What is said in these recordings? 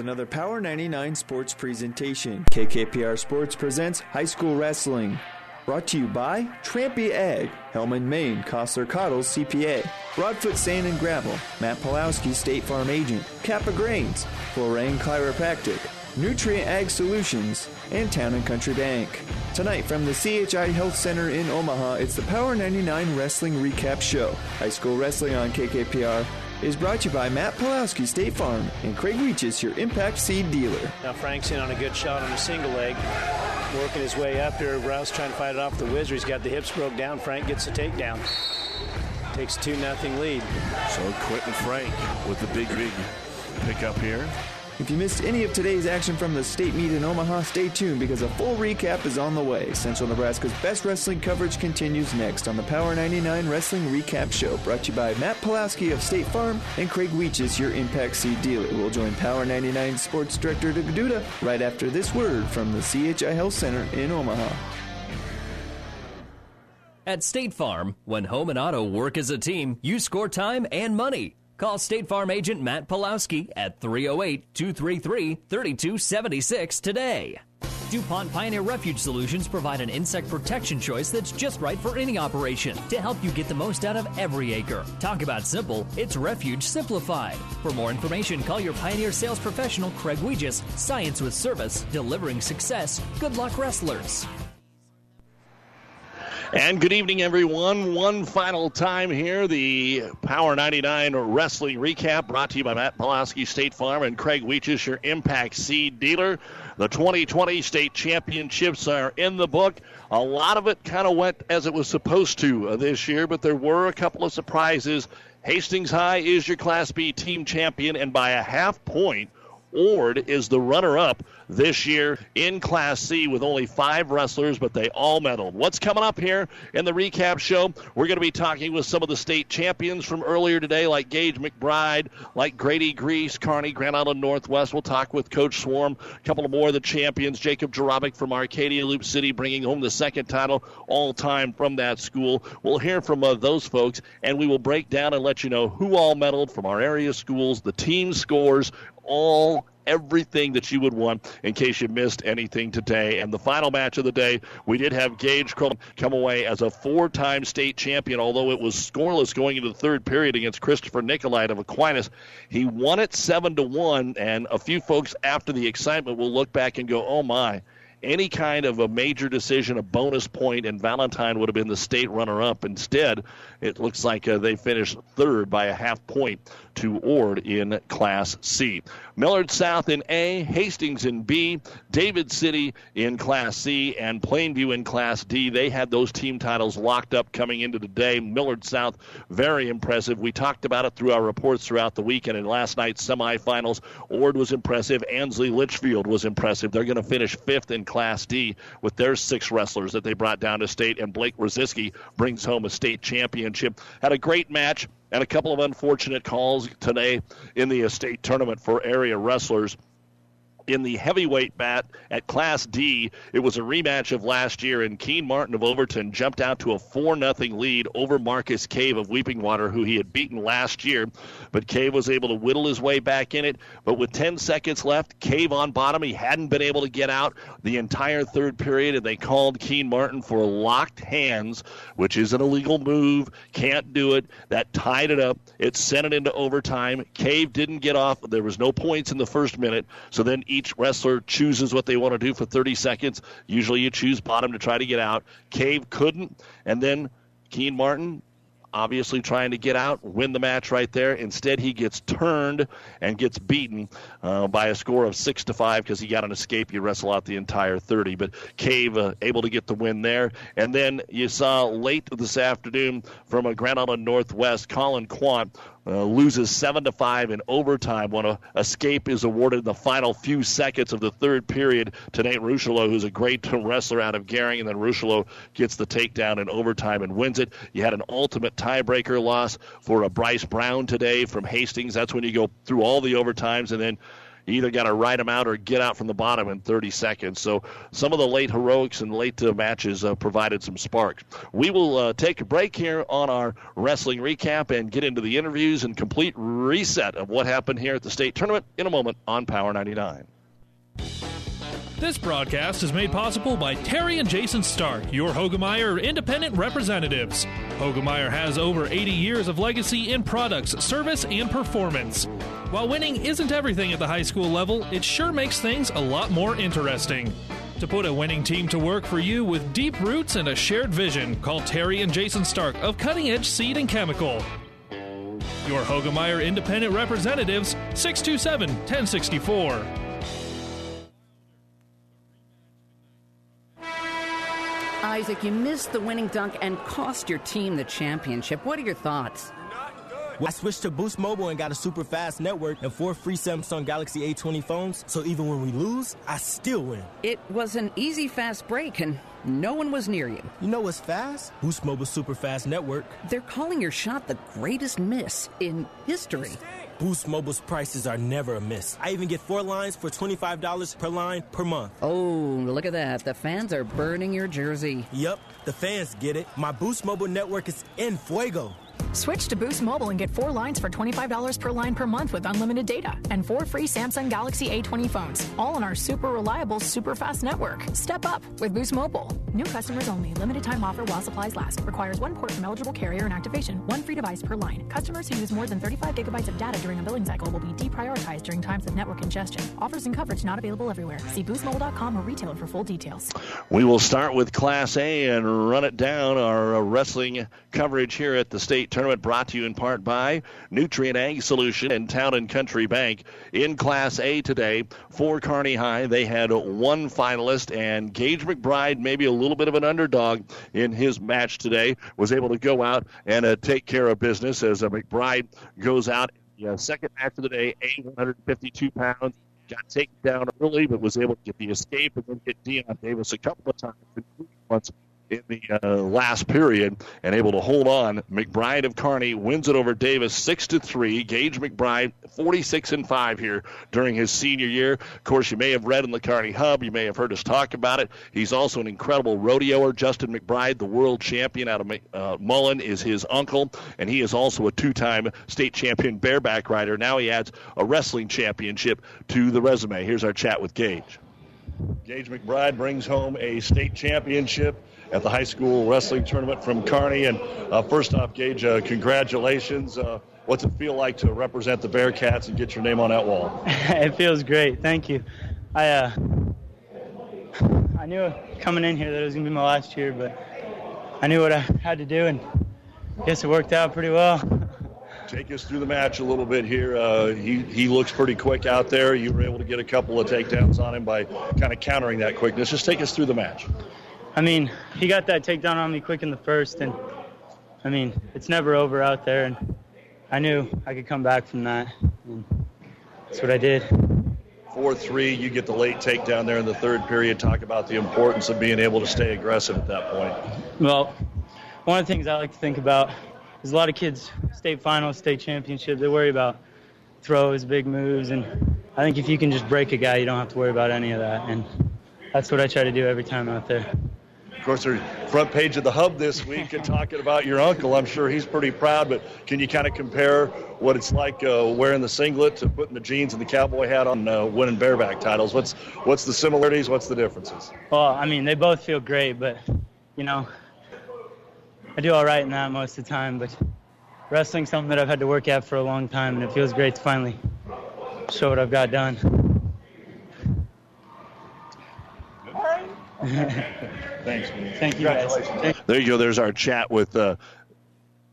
Another Power 99 sports presentation. KKPR Sports presents High School Wrestling. Brought to you by Trampy Ag, Hellman, Maine, Kostler Cottles, CPA, Broadfoot Sand and Gravel, Matt Pulowski, State Farm Agent, Kappa Grains, Florane Chiropractic, Nutrien Ag Solutions, and Town and Country Bank. Tonight from the CHI Health Center in Omaha, it's the Power 99 Wrestling Recap Show. High School Wrestling on KKPR is brought to you by Matt Pulowski State Farm and Craig Weeches, your Impact Seed dealer. Now Frank's in on a good shot on a single leg, working his way up there. Rouse trying to fight it off the Wizard. He's got the hips broke down. Frank gets the takedown. Takes a 2 nothing lead. So Quentin Frank with the big, big pickup here. If you missed any of today's action from the state meet in Omaha, stay tuned because a full recap is on the way. Central Nebraska's best wrestling coverage continues next on the Power 99 Wrestling Recap Show, brought to you by Matt Pulaski of State Farm and Craig Weeches, your Impact Seed dealer. We'll join Power 99 Sports Director Doug Duda right after this word from the CHI Health Center in Omaha. At State Farm, when home and auto work as a team, you score time and money. Call State Farm agent Matt Pulowski at 308 233 3276 today. DuPont Pioneer Refuge Solutions provide an insect protection choice that's just right for any operation to help you get the most out of every acre. Talk about simple, it's Refuge Simplified. For more information, call your Pioneer sales professional, Craig Weegis. Science with service, delivering success. Good luck, wrestlers. And good evening, everyone. One final time here, the Power 99 Wrestling Recap brought to you by Matt Pulaski State Farm and Craig Weeches, your Impact Seed dealer. The 2020 state championships are in the book. A lot of it kind of went as it was supposed to uh, this year, but there were a couple of surprises. Hastings High is your Class B team champion, and by a half point, Ord is the runner up this year in Class C with only five wrestlers, but they all medaled. What's coming up here in the recap show? We're going to be talking with some of the state champions from earlier today, like Gage McBride, like Grady Griess, Kearney, Grand Island Northwest. We'll talk with Coach Swarm, a couple of more of the champions, Jacob Jarabic from Arcadia Loop City, bringing home the second title all time from that school. We'll hear from uh, those folks, and we will break down and let you know who all medaled from our area schools, the team scores, all everything that you would want in case you missed anything today. And the final match of the day, we did have Gage Crum come away as a four time state champion, although it was scoreless going into the third period against Christopher Nicolite of Aquinas. He won it 7 to 1, and a few folks after the excitement will look back and go, oh my any kind of a major decision, a bonus point, and Valentine would have been the state runner up. Instead, it looks like uh, they finished third by a half point to Ord in Class C. Millard South in A, Hastings in B, David City in Class C, and Plainview in Class D. They had those team titles locked up coming into the day. Millard South, very impressive. We talked about it through our reports throughout the weekend. In last night's semifinals, Ord was impressive. Ansley Litchfield was impressive. They're going to finish fifth in Class D with their six wrestlers that they brought down to state, and Blake Roziski brings home a state championship. Had a great match and a couple of unfortunate calls today in the state tournament for area wrestlers in the heavyweight bat at Class D. It was a rematch of last year, and Keen Martin of Overton jumped out to a 4 0 lead over Marcus Cave of Weeping Water, who he had beaten last year. But Cave was able to whittle his way back in it. But with 10 seconds left, Cave on bottom. He hadn't been able to get out the entire third period, and they called Keen Martin for locked hands, which is an illegal move. Can't do it. That tied it up. It sent it into overtime. Cave didn't get off. There was no points in the first minute. So then each wrestler chooses what they want to do for 30 seconds. Usually you choose bottom to try to get out. Cave couldn't. And then Keen Martin obviously trying to get out, win the match right there. Instead, he gets turned and gets beaten uh, by a score of six to five because he got an escape. You wrestle out the entire 30, but Cave uh, able to get the win there. And then you saw late this afternoon from a Grand Island Northwest, Colin Quant uh, loses seven to five in overtime when a escape is awarded in the final few seconds of the third period to Nate Rushelo, who's a great wrestler out of Gering, and then Rushelo gets the takedown in overtime and wins it. You had an ultimate tiebreaker loss for a Bryce Brown today from Hastings. That's when you go through all the overtimes and then You either got to ride them out or get out from the bottom in 30 seconds. So some of the late heroics and late uh, matches uh, provided some sparks. We will uh, take a break here on our wrestling recap and get into the interviews and complete reset of what happened here at the state tournament in a moment on Power 99. This broadcast is made possible by Terry and Jason Stark, your Hoegemeyer independent representatives. Hoegemeyer has over 80 years of legacy in products, service, and performance. While winning isn't everything at the high school level, it sure makes things a lot more interesting. To put a winning team to work for you with deep roots and a shared vision, call Terry and Jason Stark of Cutting Edge Seed and Chemical. Your Hoegemeyer independent representatives, 627 1064. Isaac, you missed the winning dunk and cost your team the championship. What are your thoughts? I switched to Boost Mobile and got a super fast network and four free Samsung Galaxy A20 phones, so even when we lose, I still win. It was an easy, fast break, and no one was near you. You know what's fast? Boost Mobile's super fast network. They're calling your shot the greatest miss in history. Boost Mobile's prices are never a miss. I even get four lines for $25 per line per month. Oh, look at that. The fans are burning your jersey. Yep, the fans get it. My Boost Mobile network is in fuego. Switch to Boost Mobile and get four lines for $25 per line per month with unlimited data and four free Samsung Galaxy A20 phones, all on our super reliable, super fast network. Step up with Boost Mobile. New customers only. Limited time offer while supplies last. Requires one port from eligible carrier and activation. One free device per line. Customers who use more than 35 gigabytes of data during a billing cycle will be deprioritized during times of network congestion. Offers and coverage not available everywhere. See boostmobile.com or retailer for full details. We will start with Class A and run it down. Our uh, wrestling coverage here at the state tournament brought to you in part by Nutrien Ag Solution and Town and Country Bank. In Class A today, for Kearney High, they had one finalist, and Gage McBride, maybe a little bit of an underdog in his match today, was able to go out and uh, take care of business as uh, McBride goes out. Uh, second match of the day, A 152 pounds, got taken down early, but was able to get the escape and then hit Dion Davis a couple of times, once in the uh, last period and able to hold on. McBride of Kearney wins it over Davis six to three. Gage McBride 46 and five here during his senior year. Of course, you may have read in the Kearney Hub. You may have heard us talk about it. He's also an incredible rodeoer. Justin McBride, the world champion out of uh, Mullen, is his uncle, and he is also a two-time state champion bareback rider. Now he adds a wrestling championship to the resume. Here's our chat with Gage. Gage McBride brings home a state championship at the high school wrestling tournament from Kearney. And uh, first off, Gage, uh, congratulations. Uh, what's it feel like to represent the Bearcats and get your name on that wall? it feels great. Thank you. I uh, I knew coming in here that it was gonna be my last year, but I knew what I had to do, and I guess it worked out pretty well. Take us through the match a little bit here. Uh, he he looks pretty quick out there. You were able to get a couple of takedowns on him by kind of countering that quickness. Just take us through the match. I mean, he got that takedown on me quick in the first, and I mean, it's never over out there, and I knew I could come back from that. And that's what I did. 4 3, you get the late takedown there in the third period. Talk about the importance of being able to stay aggressive at that point. Well, one of the things I like to think about is a lot of kids, state finals, state championship, they worry about throws, big moves, and I think if you can just break a guy, you don't have to worry about any of that. And that's what I try to do every time out there. Of course, the front page of the hub this week and talking about your uncle. I'm sure he's pretty proud, but can you kind of compare what it's like uh, wearing the singlet to putting the jeans and the cowboy hat on, uh, winning bareback titles? What's what's the similarities? What's the differences? Well, I mean, they both feel great, but you know, I do all right in that most of the time. But wrestling's something that I've had to work at for a long time, and it feels great to finally show what I've got done. Thanks, man. Thank you, guys. There you go. There's our chat with uh,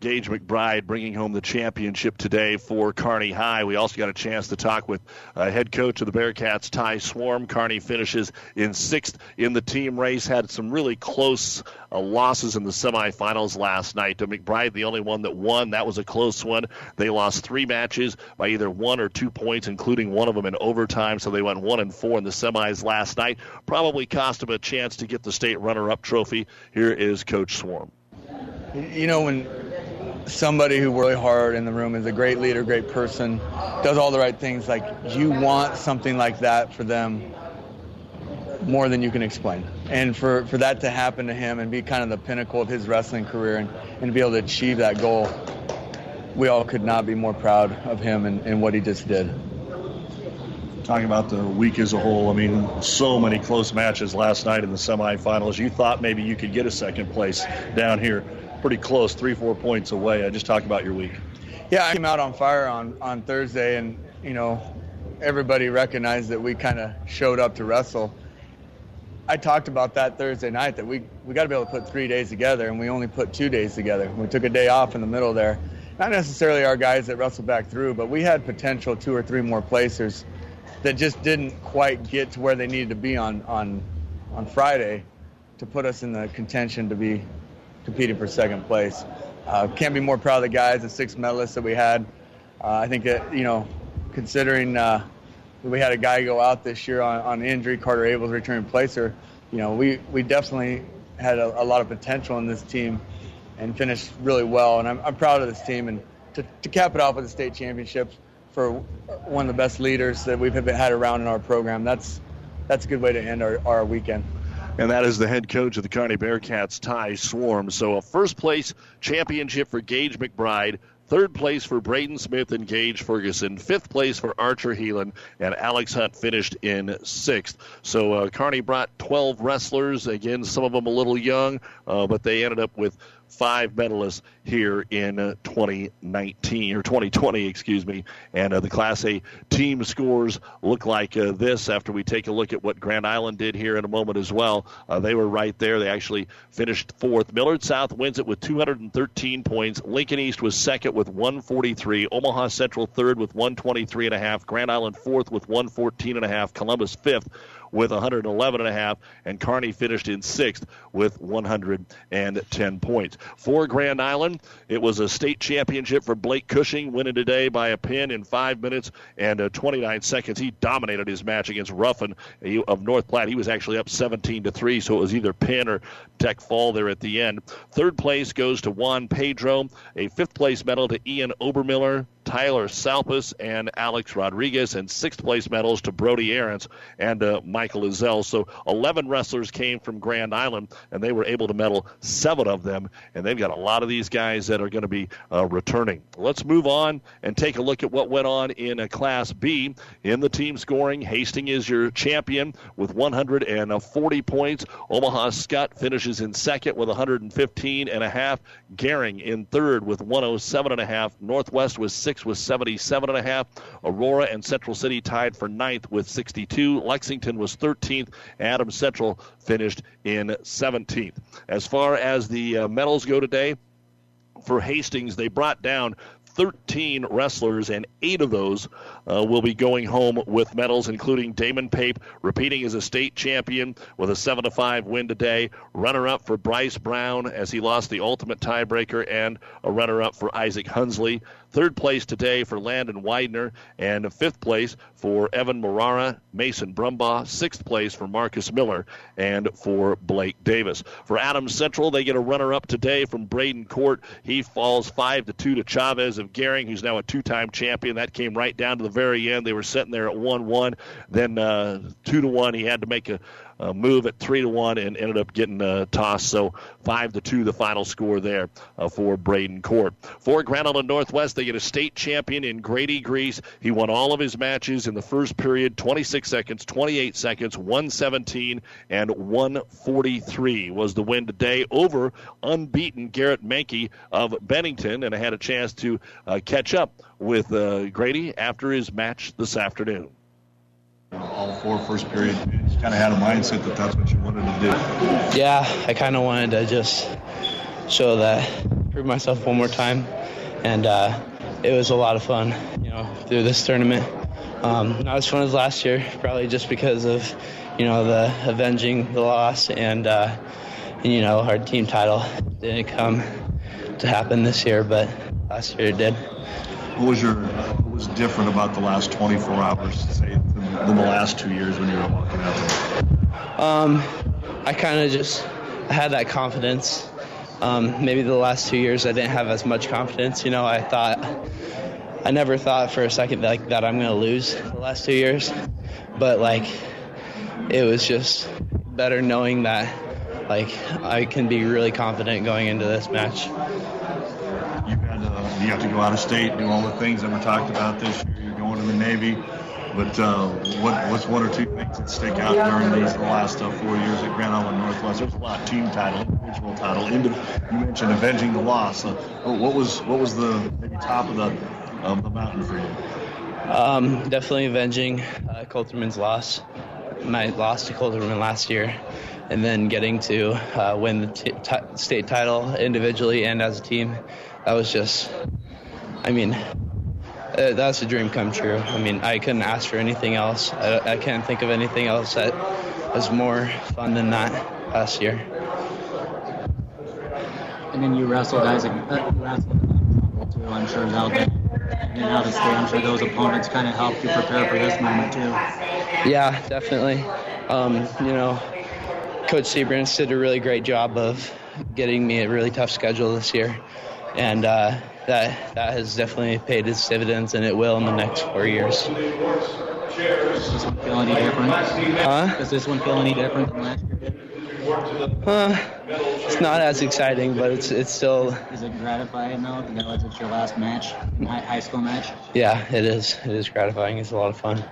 Gage McBride bringing home the championship today for Kearney High. We also got a chance to talk with uh, head coach of the Bearcats, Ty Swarm. Kearney finishes in sixth in the team race. Had some really close uh, losses in the semifinals last night. To McBride, the only one that won. That was a close one. They lost three matches by either one or two points, including one of them in overtime. So they went one and four in the semis last night. Probably cost them a chance to get the state runner-up trophy. Here is Coach Swarm. You know when somebody who really hard in the room is a great leader, great person, does all the right things. Like you want something like that for them more than you can explain. And for, for that to happen to him and be kind of the pinnacle of his wrestling career and, and be able to achieve that goal, we all could not be more proud of him and, and what he just did. Talking about the week as a whole, I mean, so many close matches last night in the semifinals. You thought maybe you could get a second place down here, pretty close, three, four points away. I just talked about your week. Yeah, I came out on fire on, on Thursday, and, you know, everybody recognized that we kind of showed up to wrestle. I talked about that Thursday night that we, we got to be able to put three days together, and we only put two days together. We took a day off in the middle there. Not necessarily our guys that wrestled back through, but we had potential two or three more placers that just didn't quite get to where they needed to be on, on, on Friday to put us in the contention to be competing for second place. Uh, can't be more proud of the guys, the six medalists that we had. Uh, I think that, you know, considering uh, we had a guy go out this year on, on injury, Carter Abel's returning placer, you know, we, we definitely had a, a, lot of potential in this team and finished really well. And I'm, I'm proud of this team. And to, to cap it off with the state championships for one of the best leaders that we've had around in our program, that's, that's a good way to end our, our weekend and that is the head coach of the Kearney Bearcats, Ty Swarm. So a first place championship for Gage McBride, Third place for Braden Smith and Gage Ferguson. Fifth place for Archer Heelan. And Alex Hunt finished in sixth. So uh, Kearney brought 12 wrestlers. Again, some of them a little young, uh, but they ended up with five medalists here in uh, 2019 or 2020, excuse me. And uh, the Class A team scores look like uh, this after we take a look at what Grand Island did here in a moment as well. Uh, they were right there. They actually finished fourth. Millard South wins it with 213 points. Lincoln East was second with 143. Omaha Central third with 123 and a half. Grand Island fourth with 114 and a half. Columbus fifth with 111 and a half, and Kearney finished in sixth with 110 points. For Grand Island, it was a state championship for Blake Cushing, winning today by a pin in five minutes and uh, 29 seconds. He dominated his match against Ruffin of North Platte. He was actually up 17 to three, so it was either pin or tech fall there at the end. Third place goes to Juan Pedro. A fifth place medal to Ian Obermiller. Tyler Salpus and Alex Rodriguez, and sixth place medals to Brody Aarons and uh, Michael Ezell. So 11 wrestlers came from Grand Island, and they were able to medal seven of them, and they've got a lot of these guys that are going to be uh, returning. Let's move on and take a look at what went on in a Class B. In the team scoring, Hastings is your champion with 140 points. Omaha Scott finishes in second with 115 and a half. Gering in third with 107 and a half. Northwest was six with 77 and a half. Aurora and Central City tied for ninth with 62. Lexington was 13th. Adams Central finished in 17th. As far as the uh, medals go today, for Hastings, they brought down 13 wrestlers, and eight of those uh, will be going home with medals, including Damon Pape, repeating as a state champion with a 7 5 win today. Runner up for Bryce Brown as he lost the ultimate tiebreaker, and a runner up for Isaac Hunsley. Third place today for Landon Widener, and fifth place for Evan Morara, Mason Brumbaugh. Sixth place for Marcus Miller, and for Blake Davis. For Adams Central, they get a runner up today from Braden Court. He falls 5 to 2 to Chavez of Gering, who's now a two time champion. That came right down to the very end. They were sitting there at 1 1. Then uh, 2 to 1, he had to make a uh, move at three to one and ended up getting uh, tossed. So five to two, the final score there uh, for Braden Court. For Grand Island Northwest, they get a state champion in Grady Griess. He won all of his matches in the first period, 26 seconds, 28 seconds, 117 and 143 was the win today over unbeaten Garrett Mankey of Bennington, and I had a chance to uh, catch up with uh, Grady after his match this afternoon all four first period. You kind of had a mindset that that's what you wanted to do. Yeah, I kind of wanted to just show that, prove myself one more time, and uh, it was a lot of fun, you know, through this tournament. Um, not as fun as last year, probably just because of, you know, the avenging the loss and, uh, and you know, our team title didn't come to happen this year, but last year it did. What was your what was different about the last 24 hours, say, than, the last two years when you were walking out there? Um, I kind of just had that confidence Um, maybe the last two years I didn't have as much confidence. You know, I thought I never thought for a second like that I'm going to lose the last two years, but like it was just better knowing that like I can be really confident going into this match. You've had to, you have to go out of state, do all the things that were talked about this year. You're going to the Navy. But uh, what, what's one or two things that stick out during these the last uh, four years at Grand Island Northwest? There's a lot: of team title, individual title. Indiv- you mentioned avenging the loss. Uh, what was what was the maybe top of the of the mountain for you? Um, definitely avenging uh, Coulterman's loss. My loss to Coulterman last year, and then getting to uh, win the t- t- state title individually and as a team. That was just, I mean, uh, that's a dream come true. I mean, I couldn't ask for anything else. I, I can't think of anything else that was more fun than that last year. And then you wrestled Isaac. Uh, you wrestled too. I'm sure get in and out of state. I'm sure those opponents kind of helped you prepare for this moment too. Yeah, definitely. Um, you know, Coach Seabrance did a really great job of getting me a really tough schedule this year, and uh, that that has definitely paid its dividends, and it will in the next four years. Does this one feel any different? Huh? Does this one feel any different than last year? Uh, it's not as exciting, but it's it's still Is it gratifying though to know it's your last match, high high school match? yeah, it is. It is gratifying. It's a lot of fun.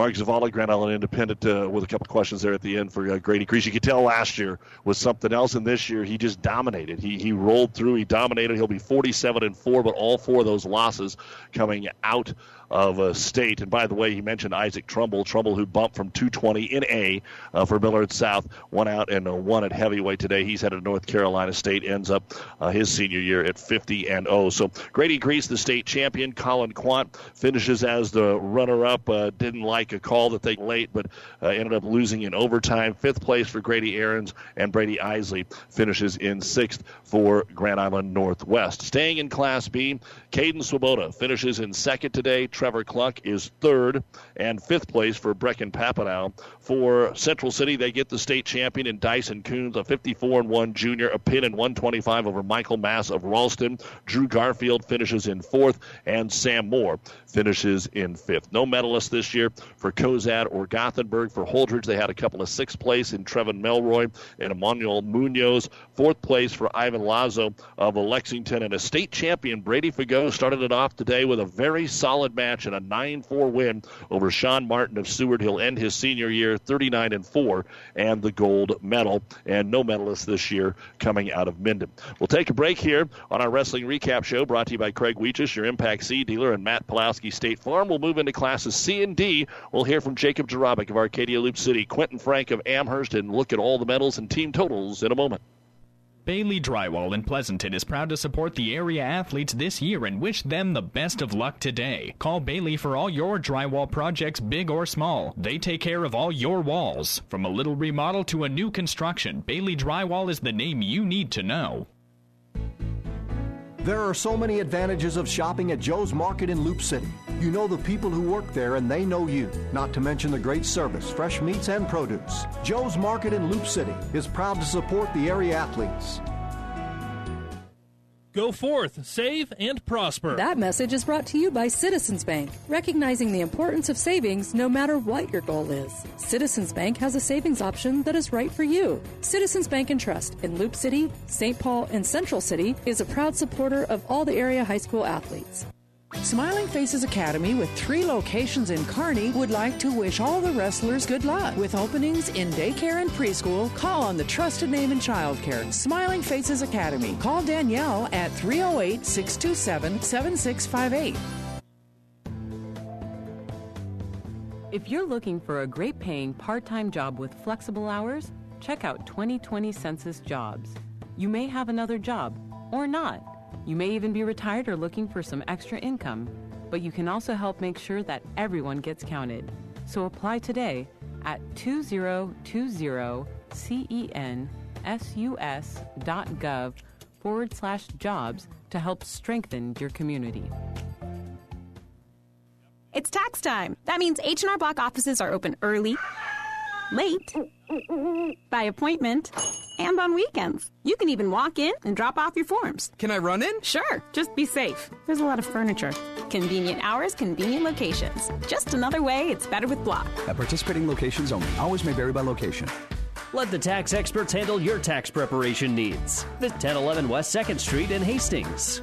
Mark Zavala, Grand Island Independent, uh, with a couple questions there at the end for uh, Grady Griess. You could tell last year was something else, and this year he just dominated. He he rolled through. He dominated. He'll be 47 and four, but all four of those losses coming out of uh, state. And by the way, he mentioned Isaac Trumbull. Trumbull, who bumped from 220 in A uh, for Millard South, went out and uh, at heavyweight today. He's headed to North Carolina State. Ends up uh, his senior year at 50 and 0. So Grady Griess, the state champion. Colin Quant finishes as the runner-up. Uh, didn't like a call that they late, but uh, ended up losing in overtime. Fifth place for Grady Aarons and Brady Isley finishes in sixth for Grand Island Northwest. Staying in Class B, Caden Swoboda finishes in second today. Trevor Cluck is third, and fifth place for Brecken Papanow. For Central City, they get the state champion in Dyson Coons, a 54 and 1 junior, a pin in 125 over Michael Mass of Ralston. Drew Garfield finishes in fourth, and Sam Moore finishes in fifth. No medalists this year for Cozad or Gothenburg. For Holdrege, they had a couple of sixth place in Trevin Melroy and Emmanuel Munoz. Fourth place for Ivan Lazo of Lexington. And a state champion, Brady Fago, started it off today with a very solid match and a 9 4 win over Sean Martin of Seward. He'll end his senior year 39 and 4 and the gold medal. And no medalists this year coming out of Minden. We'll take a break here on our Wrestling Recap Show brought to you by Craig Weeches, your Impact C dealer, and Matt Pulowski State Farm. We'll move into classes C and D. We'll hear from Jacob Jarabik of Arcadia Loop City, Quentin Frank of Amherst, and look at all the medals and team totals in a moment. Bailey Drywall in Pleasanton is proud to support the area athletes this year and wish them the best of luck today. Call Bailey for all your drywall projects, big or small. They take care of all your walls. From a little remodel to a new construction, Bailey Drywall is the name you need to know. There are so many advantages of shopping at Joe's Market in Loop City. You know the people who work there and they know you, not to mention the great service, fresh meats, and produce. Joe's Market in Loop City is proud to support the area athletes. Go forth, save, and prosper. That message is brought to you by Citizens Bank, recognizing the importance of savings no matter what your goal is. Citizens Bank has a savings option that is right for you. Citizens Bank and Trust in Loop City, St. Paul, and Central City is a proud supporter of all the area high school athletes. Smiling Faces Academy, with three locations in Kearney, would like to wish all the wrestlers good luck. With openings in daycare and preschool, call on the trusted name in childcare, Smiling Faces Academy. Call Danielle at 308 627 7658. If you're looking for a great paying part time job with flexible hours, check out 2020 Census Jobs. You may have another job or not. You may even be retired or looking for some extra income, but you can also help make sure that everyone gets counted. So apply today at 2020census.gov forward slash jobs to help strengthen your community. It's tax time. That means H&R Block offices are open early late, by appointment, and on weekends. You can even walk in and drop off your forms. Can I run in? Sure, just be safe. There's a lot of furniture. Convenient hours, convenient locations. Just another way it's better with Block. At participating locations only. Hours may vary by location. Let the tax experts handle your tax preparation needs. Visit 1011 West 2nd Street in Hastings.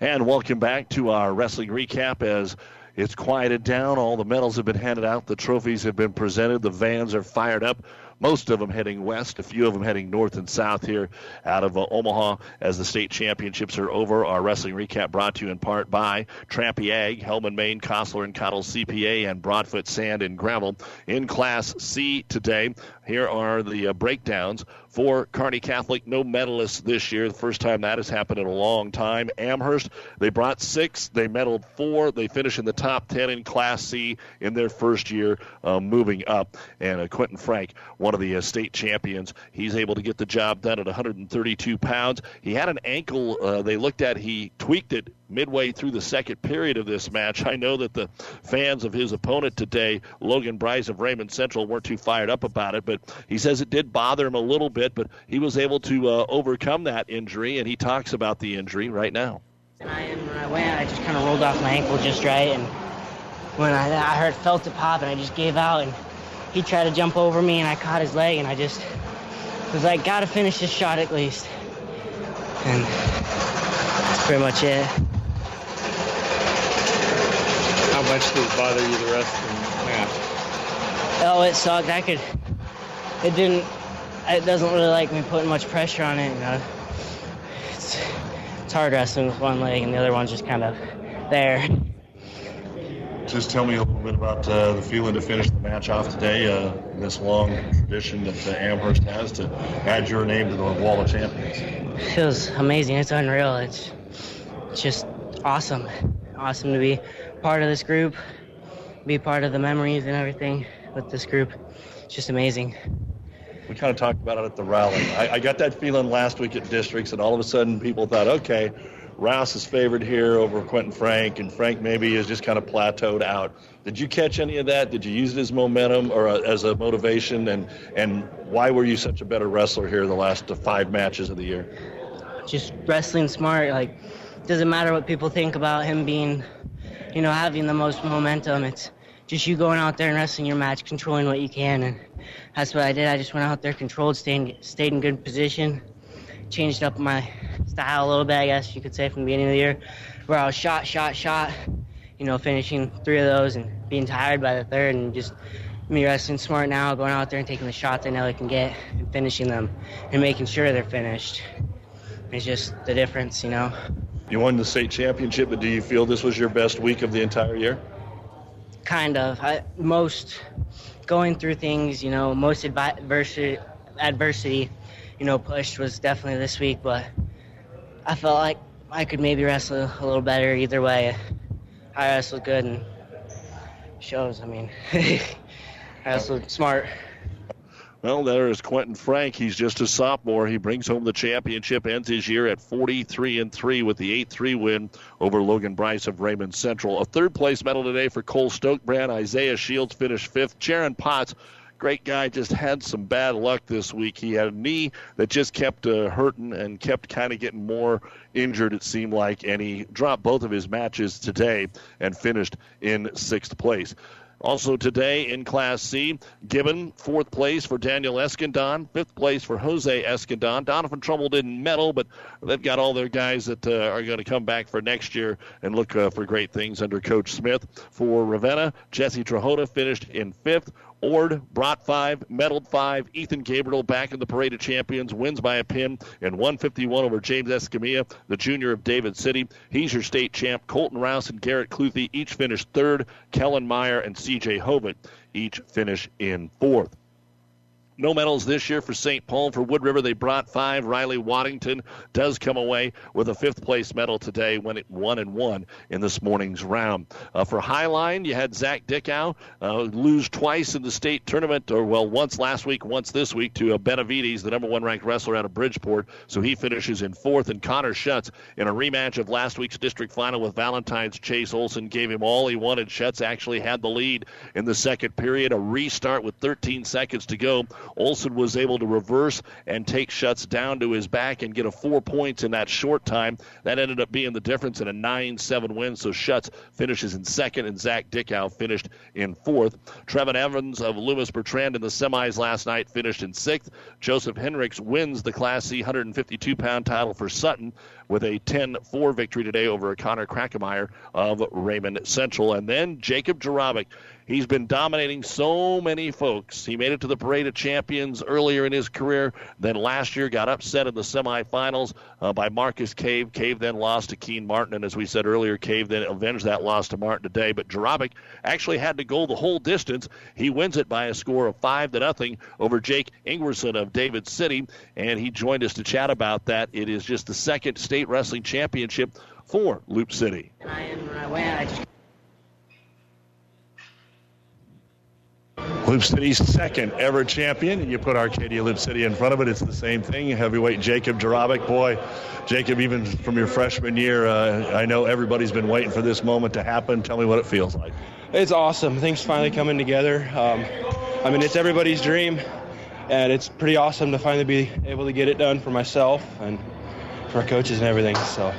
And welcome back to our wrestling recap as it's quieted down. All the medals have been handed out, the trophies have been presented, the vans are fired up. Most of them heading west, a few of them heading north and south here out of uh, Omaha as the state championships are over. Our wrestling recap brought to you in part by Trampy Ag, Hellman, Maine, Kostler and Cottle CPA, and Broadfoot Sand and Gravel in Class C today. Here are the uh, breakdowns for Kearney Catholic. No medalists this year. The first time that has happened in a long time. Amherst, they brought six. They medaled four. They finished in the top 10 in Class C in their first year uh, moving up. And uh, Quentin Frank, one of the uh, state champions, he's able to get the job done at 132 pounds. He had an ankle uh, they looked at. He tweaked it midway through the second period of this match. I know that the fans of his opponent today, Logan Bryce of Raymond Central, weren't too fired up about it, but he says it did bother him a little bit, but he was able to uh, overcome that injury, and he talks about the injury right now. I, when I went, I just kind of rolled off my ankle just right, and when I, I heard felt it pop, and I just gave out, and he tried to jump over me, and I caught his leg, and I just was like, gotta finish this shot at least. And that's pretty much it. How much did it bother you the rest of the match? Oh, it sucked. I could. It didn't. It doesn't really like me putting much pressure on it. You know? It's it's hard wrestling with one leg and the other one's just kind of there. Just tell me a little bit about uh, the feeling to finish the match off today. Uh, this long tradition that uh, Amherst has to add your name to the Wall of Champions. It feels amazing. It's unreal. It's it's just awesome. Awesome to be part of this group, be part of the memories and everything with this group. It's just amazing. We kind of talked about it at the rally. I, I got that feeling last week at districts, and all of a sudden people thought, okay, Rouse is favored here over Quentin Frank, and Frank maybe is just kind of plateaued out. Did you catch any of that? Did you use it as momentum or uh, as a motivation? And and why were you such a better wrestler here the last uh, five matches of the year? Just wrestling smart. Like, doesn't matter what people think about him being, you know, having the most momentum. It's just you going out there and wrestling your match, controlling what you can, and that's what I did. I just went out there, controlled, stayed stayed in good position, changed up my style a little bit, I guess you could say, from the beginning of the year, where I was shot, shot, shot, you know, finishing three of those and being tired by the third, and just me wrestling smart now, going out there and taking the shots I know I can get and finishing them and making sure they're finished. It's just the difference, you know. You won the state championship, but do you feel this was your best week of the entire year? Kind of. I, most going through things, you know, most adversity, adversity, you know, pushed was definitely this week, but I felt like I could maybe wrestle a little better either way. I wrestled good and shows. I mean, I wrestled smart. Well, there is Quentin Frank. He's just a sophomore. He brings home the championship, ends his year at 43 and 3 with the 8-3 win over Logan Bryce of Raymond Central. A third place medal today for Cole Stokebrand. Isaiah Shields finished fifth. Jaron Potts, great guy, just had some bad luck this week. He had a knee that just kept uh, hurting and kept kind of getting more injured, it seemed like, and he dropped both of his matches today and finished in sixth place. Also today in Class C, Gibbon, fourth place for Daniel Escondon, fifth place for Jose Escondon. Donovan Trumbull didn't medal, but they've got all their guys that uh, are going to come back for next year and look uh, for great things under Coach Smith. For Ravenna, Jesse Trajota finished in fifth. Ord brought five, medaled five. Ethan Gabriel back in the parade of champions, wins by a pin in 151 over James Escamilla, the junior of David City. He's your state champ. Colton Rouse and Garrett Cluthy each finished third. Kellen Meyer and C.J. Hovitt each finish in fourth. No medals this year for St. Paul. For Wood River, they brought five. Riley Waddington does come away with a fifth place medal today, when it one and one in this morning's round. Uh, for Highline, you had Zach Dickow uh, lose twice in the state tournament, or well, once last week, once this week to uh, Benavides, the number one ranked wrestler out of Bridgeport. So he finishes in fourth. And Connor Schutz in a rematch of last week's district final with Valentine's Chase Olson gave him all he wanted. Schutz actually had the lead in the second period. A restart with 13 seconds to go. Olson was able to reverse and take Schutz down to his back and get a four points in that short time. That ended up being the difference in a 9 7 win. So Schutz finishes in second, and Zach Dickow finished in fourth. Trevin Evans of Loomis Bertrand in the semis last night finished in sixth. Joseph Henricks wins the Class C 152 pound title for Sutton with a 10 4 victory today over Connor Krackemeyer of Raymond Central. And then Jacob Jarabic He's been dominating so many folks. He made it to the Parade of Champions earlier in his career. Then last year got upset in the semifinals uh, by Marcus Cave. Cave then lost to Keen Martin, and as we said earlier, Cave then avenged that loss to Martin today. But Jarabic actually had to go the whole distance. He wins it by a score of five to nothing over Jake Ingwerson of David City, and he joined us to chat about that. It is just the second state wrestling championship for Loop City. Loop City's second ever champion. You put Arcadia Loop City in front of it, it's the same thing. Heavyweight Jacob Jarabic. Boy, Jacob, even from your freshman year, uh, I know everybody's been waiting for this moment to happen. Tell me what it feels like. It's awesome. Things finally coming together. Um, I mean, it's everybody's dream, and it's pretty awesome to finally be able to get it done for myself and for our coaches and everything. So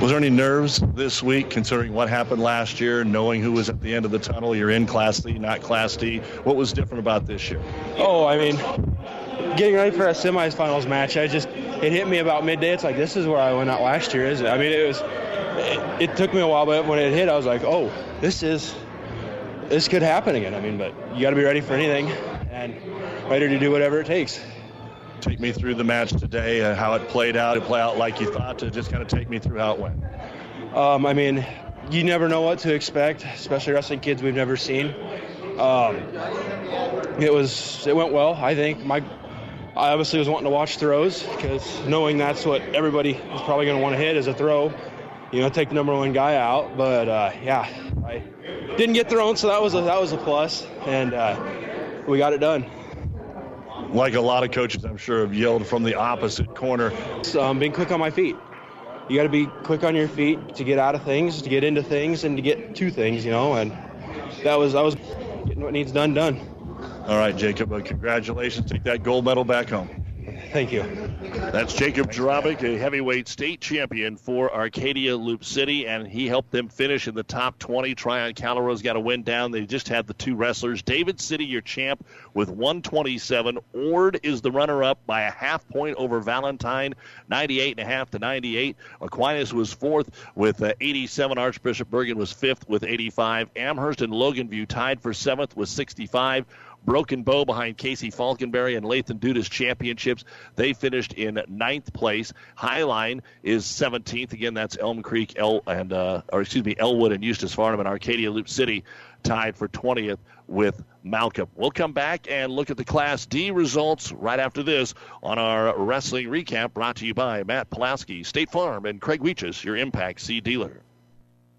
was there any nerves this week, considering what happened last year, knowing who was at the end of the tunnel? You're in Class D, not Class D. What was different about this year? Oh, I mean, getting ready for a semifinals match, I just it hit me about midday. It's like this is where I went out last year, isn't it? I mean, it was. It, it took me a while, but when it hit, I was like, oh, this is this could happen again. I mean, but you got to be ready for anything and ready to do whatever it takes take me through the match today, uh, how it played out, it play out like you thought, to just kind of take me through how it went. Um, I mean, you never know what to expect, especially wrestling kids we've never seen. Um, it was it went well. I think my I obviously was wanting to watch throws because knowing that's what everybody is probably going to want to hit is a throw. You know, take the number one guy out. But uh, yeah, I didn't get thrown, so that was a, that was a plus, and uh, we got it done like a lot of coaches, I'm sure, have yelled from the opposite corner. So, um, being quick on my feet. You got to be quick on your feet to get out of things, to get into things, and to get to things. You know, and that was that was getting what needs done done. All right, Jacob. Uh, congratulations. Take that gold medal back home. Thank you. That's Jacob Jarabic, a heavyweight state champion for Arcadia Loop City, and he helped them finish in the top 20. Tryon Calrose got a win down. They just had the two wrestlers. David City, your champ, with 127. Ord is the runner-up by a half point over Valentine, 98 and a half to 98. Aquinas was fourth with uh, 87. Archbishop Bergan was fifth with 85. Amherst and Loganview tied for seventh with 65. Broken Bow behind Casey Falconberry and Lathan Duda's championships. They finished in ninth place. Highline is 17th. Again, that's Elm Creek, El, and uh, or excuse me, Elwood and Eustis Farnham and Arcadia Loop City tied for 20th with Malcolm. We'll come back and look at the Class D results right after this on our wrestling recap brought to you by Matt Pulaski, State Farm, and Craig Weeches, your Impact C dealer.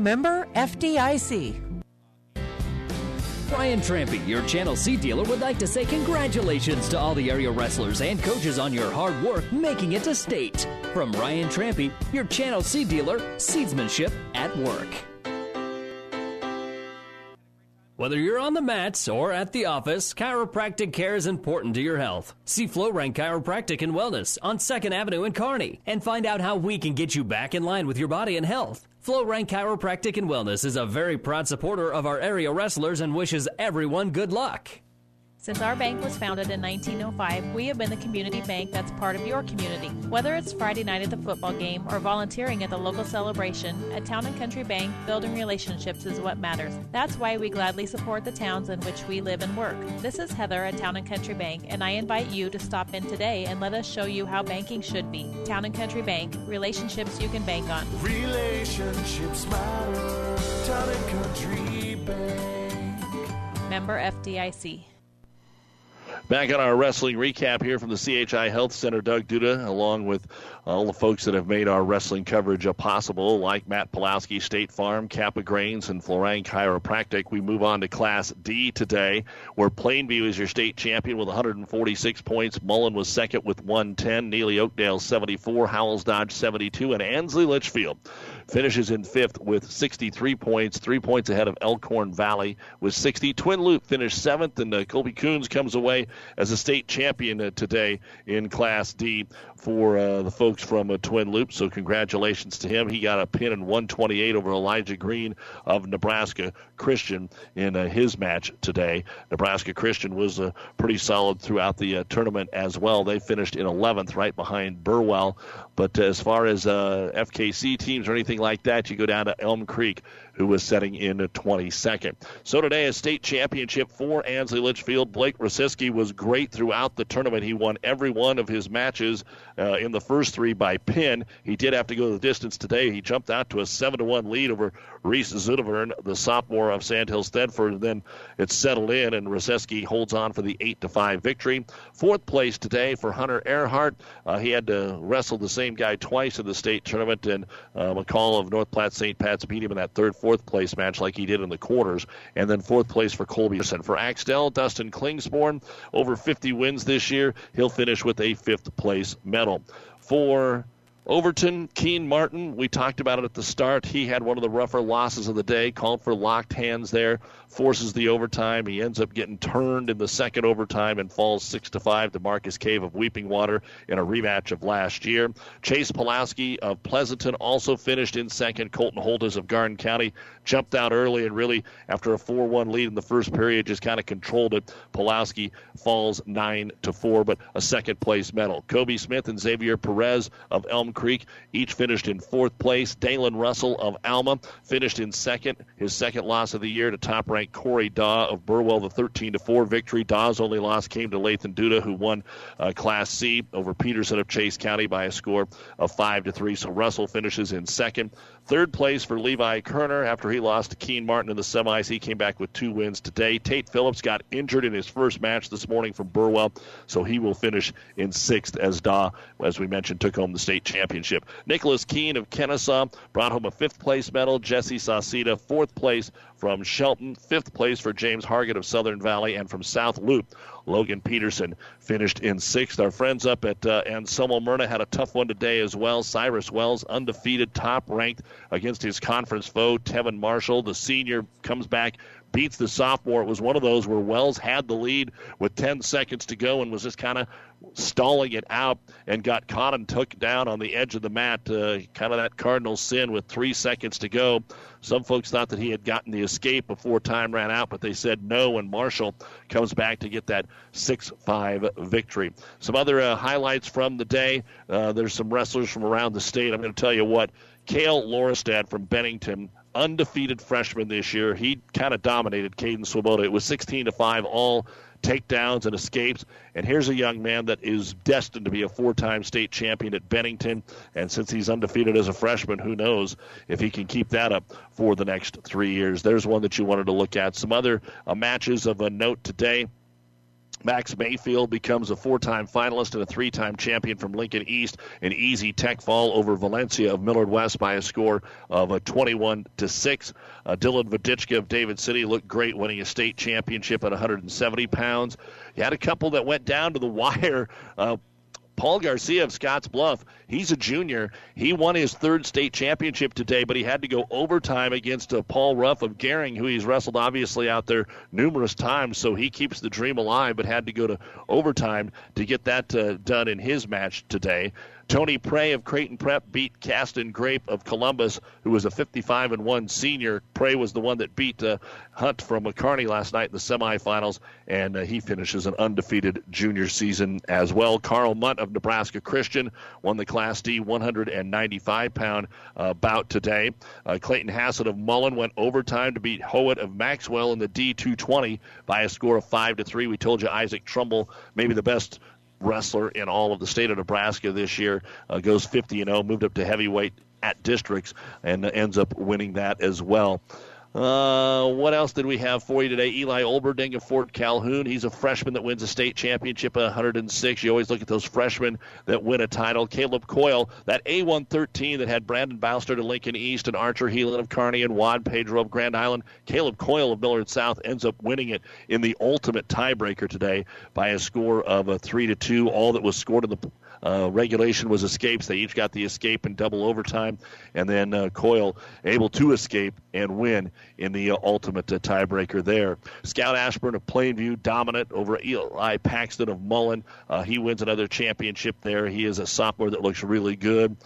Member FDIC. Ryan Trampy, your Channel C dealer, would like to say congratulations to all the area wrestlers and coaches on your hard work making it to state. From Ryan Trampy, your Channel C dealer, seedsmanship at work. Whether you're on the mats or at the office, chiropractic care is important to your health. See FlowRank Chiropractic and Wellness on 2nd Avenue in Kearney and find out how we can get you back in line with your body and health. FlowRank Chiropractic and Wellness is a very proud supporter of our area wrestlers and wishes everyone good luck. Since our bank was founded in 1905, we have been the community bank that's part of your community. Whether it's Friday night at the football game or volunteering at the local celebration, at Town and Country Bank, building relationships is what matters. That's why we gladly support the towns in which we live and work. This is Heather at Town and Country Bank, and I invite you to stop in today and let us show you how banking should be. Town and Country Bank, relationships you can bank on. Relationships matter. Town and Country Bank. Member FDIC. Back on our wrestling recap here from the CHI Health Center, Doug Duda, along with all the folks that have made our wrestling coverage possible, like Matt Pulowski, State Farm, Kappa Grains, and Florang Chiropractic. We move on to Class D today, where Plainview is your state champion with 146 points. Mullen was second with 110. Neligh Oakdale 74, Howells Dodge 72, and Ansley Litchfield finishes in fifth with 63 points, three points ahead of Elkhorn Valley with 60. Twin Loup finished seventh, and uh, Colby Coons comes away as a state champion uh, today in Class D for uh, the folks from uh, Twin Loup. So congratulations to him. He got a pin in 128 over Elijah Green of Nebraska Christian in uh, his match today. Nebraska Christian was uh, pretty solid throughout the tournament as well. They finished in 11th, right behind Burwell. But as far as FKC teams or anything like that, you go down to Elm Creek, who was setting in 22nd. So today, a state championship for Ansley Litchfield. Blake Rosiski was great throughout the tournament. He won every one of his matches uh, in the first three by pin. He did have to go the distance today. He jumped out to a 7 to 1 lead over Reese Zudevern, the sophomore of Sandhills Thedford. And then it settled in, and Rosiski holds on for the 8 to 5 victory. Fourth place today for Hunter Earhart. Uh, he had to wrestle the same guy twice in the state tournament, and uh, McCall of North Platte St. Pat's beat him in that third, fourth place match like he did in the quarters. And then fourth place for Colby. For Axtell, Dustin Klingsborn, over 50 wins this year. He'll finish with a fifth place medal. For Overton, Keen Martin, we talked about it at the start. He had one of the rougher losses of the day, called for locked hands there, forces the overtime. He ends up getting turned in the second overtime and falls 6 to 5 to Marcus Cave of Weeping Water in a rematch of last year. Chase Pulaski of Pleasanton also finished in second. Colton Holtis of Garden County jumped out early and really, after a 4 1 lead in the first period, just kind of controlled it. Pulaski falls 9 to 4, but a second place medal. Kobe Smith and Xavier Perez of Elm Creek each finished in fourth place. Dalen Russell of Alma finished in second, his second loss of the year to top ranked Corey Daw of Burwell, the 13 to 4 victory. Daw's only loss came to Lathan Duda, who won uh, Class C over Peterson of Chase County by a score of 5 to 3. So Russell finishes in second. Third place for Levi Kerner after he lost to Keen Martin in the semis. He came back with two wins today. Tate Phillips got injured in his first match this morning from Burwell, so he will finish in sixth as Daw, as we mentioned, took home the state championship. Nicholas Keene of Kenesaw brought home a fifth place medal. Jesse Sauceda, fourth place from Shelton, fifth place for James Hargett of Southern Valley, and from South Loup, Logan Peterson finished in sixth. Our friends up at uh, Anselmo Merna had a tough one today as well. Cyrus Wells, undefeated, top ranked against his conference foe, Tevin Marshall. The senior comes back, beats the sophomore. It was one of those where Wells had the lead with 10 seconds to go and was just kind of stalling it out and got caught and took down on the edge of the mat. Uh, kind of that cardinal sin with three seconds to go. Some folks thought that he had gotten the escape before time ran out, but they said no, and Marshall comes back to get that 6 5 victory. Some other uh, highlights from the day uh, there's some wrestlers from around the state. I'm going to tell you what. Kale Lorestad from Bennington, undefeated freshman this year. He kind of dominated Caden Swoboda. It was 16 to 5 all takedowns and escapes. And here's a young man that is destined to be a four time state champion at Bennington. And since he's undefeated as a freshman, who knows if he can keep that up for the next three years. There's one that you wanted to look at. Some other uh, matches of a note today. Max Mayfield becomes a four-time finalist and a three-time champion from Lincoln East. An easy tech fall over Valencia of Millard West by a score of a 21 to six. Uh, Dylan Vadichka of David City looked great, winning a state championship at 170 pounds. You had a couple that went down to the wire. Uh, Paul Garcia of Scotts Bluff, he's a junior. He won his third state championship today, but he had to go overtime against uh, Paul Ruff of Gering, who he's wrestled obviously out there numerous times. So he keeps the dream alive, but had to go to overtime to get that uh, done in his match today. Tony Prey of Creighton Prep beat Caston Grape of Columbus, who was a 55 and 1 senior. Prey was the one that beat uh, Hunt from McCarney last night in the semifinals, and uh, he finishes an undefeated junior season as well. Carl Munt of Nebraska Christian won the Class D 195 pound uh, bout today. Uh, Clayton Hassett of Mullen went overtime to beat Howitt of Maxwell in the D 220 by a score of 5 to 3. We told you Isaac Trumbull, maybe the best wrestler in all of the state of Nebraska this year. Uh, goes 50 and 0, moved up to heavyweight at districts, and ends up winning that as well. Uh, what else did we have for you today? Eli Olberding of Fort Calhoun. He's a freshman that wins a state championship at 106. You always look at those freshmen that win a title. Caleb Coyle, that A113 that had Brandon Bouster to Lincoln East and Archer Heelan of Kearney and Juan Pedro of Grand Island. Caleb Coyle of Millard South ends up winning it in the ultimate tiebreaker today by a score of a three to two. All that was scored in the uh, regulation was escapes. They each got the escape in double overtime, and then uh, Coyle able to escape and win in the uh, ultimate uh, tiebreaker there. Scout Ashburn of Plainview dominant over Eli Paxton of Mullen. Uh, he wins another championship there. He is a sophomore that looks really good.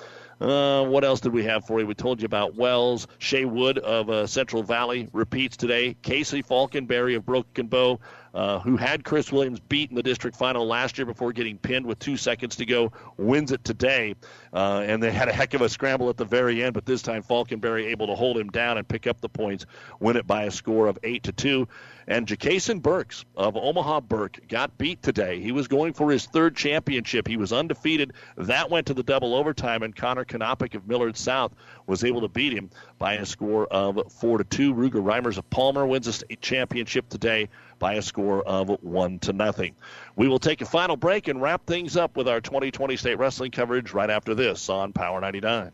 Uh, what else did we have for you? We told you about Wells. Shea Wood of uh, Central Valley repeats today. Casey Falconberry of Broken Bow uh, who had Chris Williams beat in the district final last year before getting pinned with two seconds to go, wins it today. Uh, and they had a heck of a scramble at the very end, but this time Falconberry able to hold him down and pick up the points, win it by a score of eight to two. And Jacason Burks of Omaha Burke got beat today. He was going for his third championship. He was undefeated. That went to the double overtime, and Connor Kanopic of Millard South was able to beat him by a score of four to two. Ruger Reimers of Palmer wins a state championship today by a score of one to nothing. We will take a final break and wrap things up with our 2020 state wrestling coverage right after this on Power 99.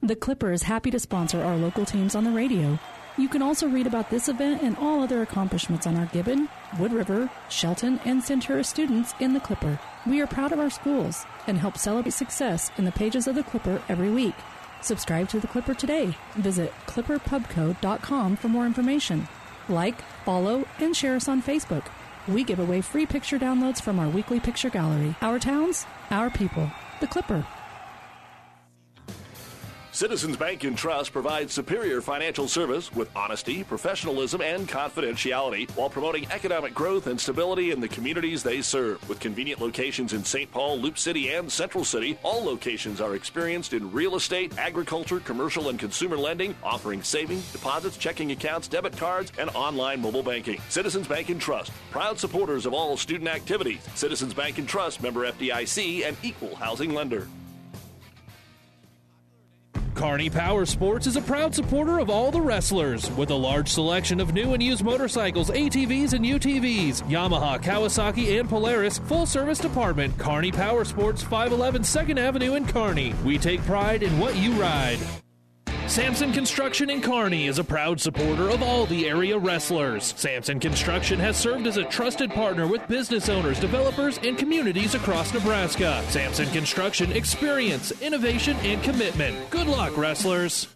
The Clipper is happy to sponsor our local teams on the radio. You can also read about this event and all other accomplishments on our Gibbon, Wood River, Shelton, and Centura students in the Clipper. We are proud of our schools and help celebrate success in the pages of the Clipper every week. Subscribe to the Clipper today. Visit clipperpubco.com for more information. Like, follow, and share us on Facebook. We give away free picture downloads from our weekly picture gallery. Our towns, our people. The Clipper. Citizens Bank and Trust provides superior financial service with honesty, professionalism, and confidentiality while promoting economic growth and stability in the communities they serve. With convenient locations in St. Paul, Loup City, and Central City, all locations are experienced in real estate, agriculture, commercial, and consumer lending, offering savings, deposits, checking accounts, debit cards, and online mobile banking. Citizens Bank and Trust, proud supporters of all student activities. Citizens Bank and Trust, member FDIC, and equal housing lender. Kearney Power Sports is a proud supporter of all the wrestlers with a large selection of new and used motorcycles, ATVs, and UTVs. Yamaha, Kawasaki, and Polaris full service department. Kearney Power Sports, 511 2nd Avenue in Kearney. We take pride in what you ride. Samson Construction in Kearney is a proud supporter of all the area wrestlers. Samson Construction has served as a trusted partner with business owners, developers, and communities across Nebraska. Samson Construction experience, innovation, and commitment. Good luck, wrestlers.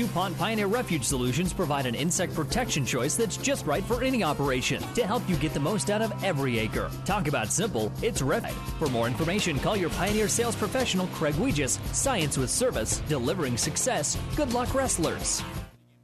DuPont Pioneer Refuge Solutions provide an insect protection choice that's just right for any operation to help you get the most out of every acre. Talk about simple, it's Refuge. For more information, call your Pioneer sales professional, Craig Weegis. Science with service, delivering success. Good luck, wrestlers.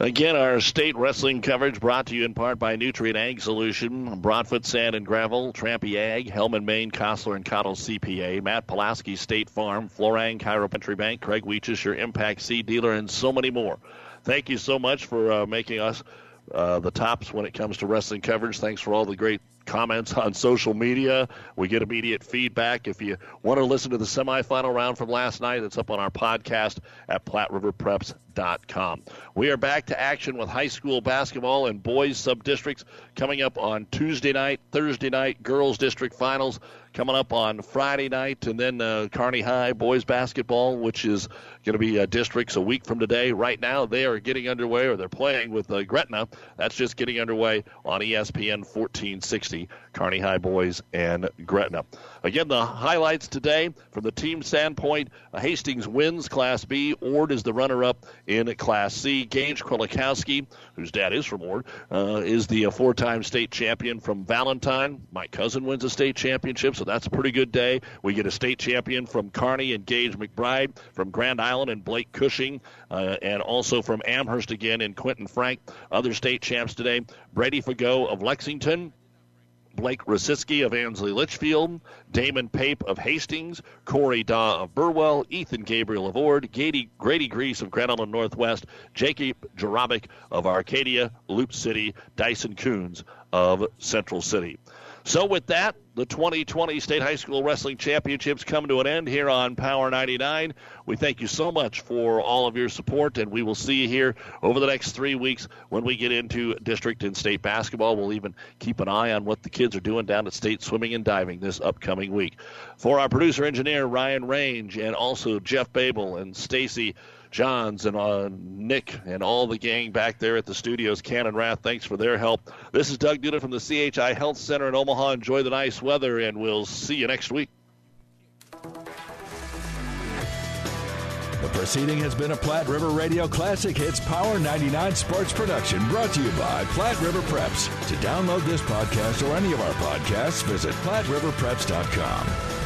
Again, our state wrestling coverage brought to you in part by Nutrien Ag Solution, Broadfoot Sand and Gravel, Trampy Ag, Hellman, Maine, Kostler and Cottle CPA, Matt Pulaski State Farm, Florang Chiropentry Bank, Craig Weeches, your Impact Seed dealer, and so many more. Thank you so much for uh, making us uh, the tops when it comes to wrestling coverage. Thanks for all the great comments on social media. We get immediate feedback. If you want to listen to the semifinal round from last night, it's up on our podcast at PlatteRiverPreps.com. We are back to action with high school basketball and boys sub-districts coming up on Tuesday night, Thursday night, girls district finals coming up on Friday night, and then uh, Kearney High boys basketball, which is going to be uh, districts a week from today. Right now, they are getting underway, or they're playing with uh, Gretna. That's just getting underway on ESPN 1460. Kearney High boys and Gretna. Again, the highlights today from the team standpoint: uh, Hastings wins Class B. Ord is the runner-up in Class C. Gage Krolikowski, whose dad is from Ord, uh, is the uh, four-time state champion from Valentine. My cousin wins a state championship, so that's a pretty good day. We get a state champion from Kearney and Gage McBride, from Grand Island and Blake Cushing, uh, and also from Amherst again in Quentin Frank. Other state champs today: Brady Fago of Lexington. Blake Rosicki of Ansley Litchfield, Damon Pape of Hastings, Corey Daw of Burwell, Ethan Gabriel of Ord, Grady, Grady Griess of Grand Island Northwest, Jacob Jarabic of Arcadia, Loup City, Dyson Coons of Central City. So, with that, the 2020 State High School Wrestling Championships come to an end here on Power 99. We thank you so much for all of your support, and we will see you here over the next three weeks when we get into district and state basketball. We'll even keep an eye on what the kids are doing down at state swimming and diving this upcoming week. For our producer engineer, Ryan Range, and also Jeff Babel and Stacy. Johns and uh, Nick and all the gang back there at the studios, Cannon Rath, thanks for their help. This is Doug Duda from the CHI Health Center in Omaha. Enjoy the nice weather, and we'll see you next week. The proceeding has been a Platte River Radio Classic Hits Power 99 sports production brought to you by Platte River Preps. To download this podcast or any of our podcasts, visit PlatteRiverPreps.com.